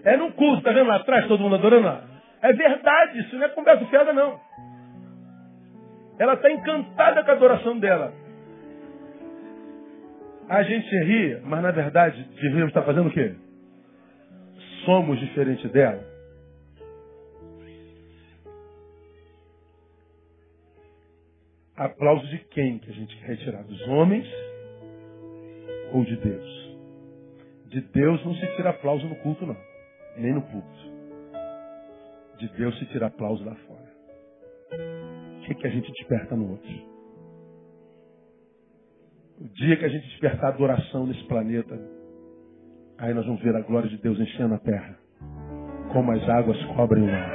É no culto, tá vendo lá atrás, todo mundo adorando? É verdade, isso não é conversa fiada, não. Ela está encantada com a adoração dela. A gente ri, mas na verdade, de rir está fazendo o quê? Somos diferente dela? Aplauso de quem que a gente quer retirar? Dos homens ou de Deus? De Deus não se tira aplauso no culto, não. Nem no culto. De Deus se tira aplauso lá fora. O que, que a gente desperta no outro? O dia que a gente despertar adoração nesse planeta, Aí nós vamos ver a glória de Deus enchendo a terra. Como as águas cobrem o mar.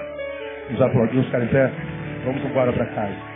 Os aplaudimos, ficar em pé. Vamos embora para casa.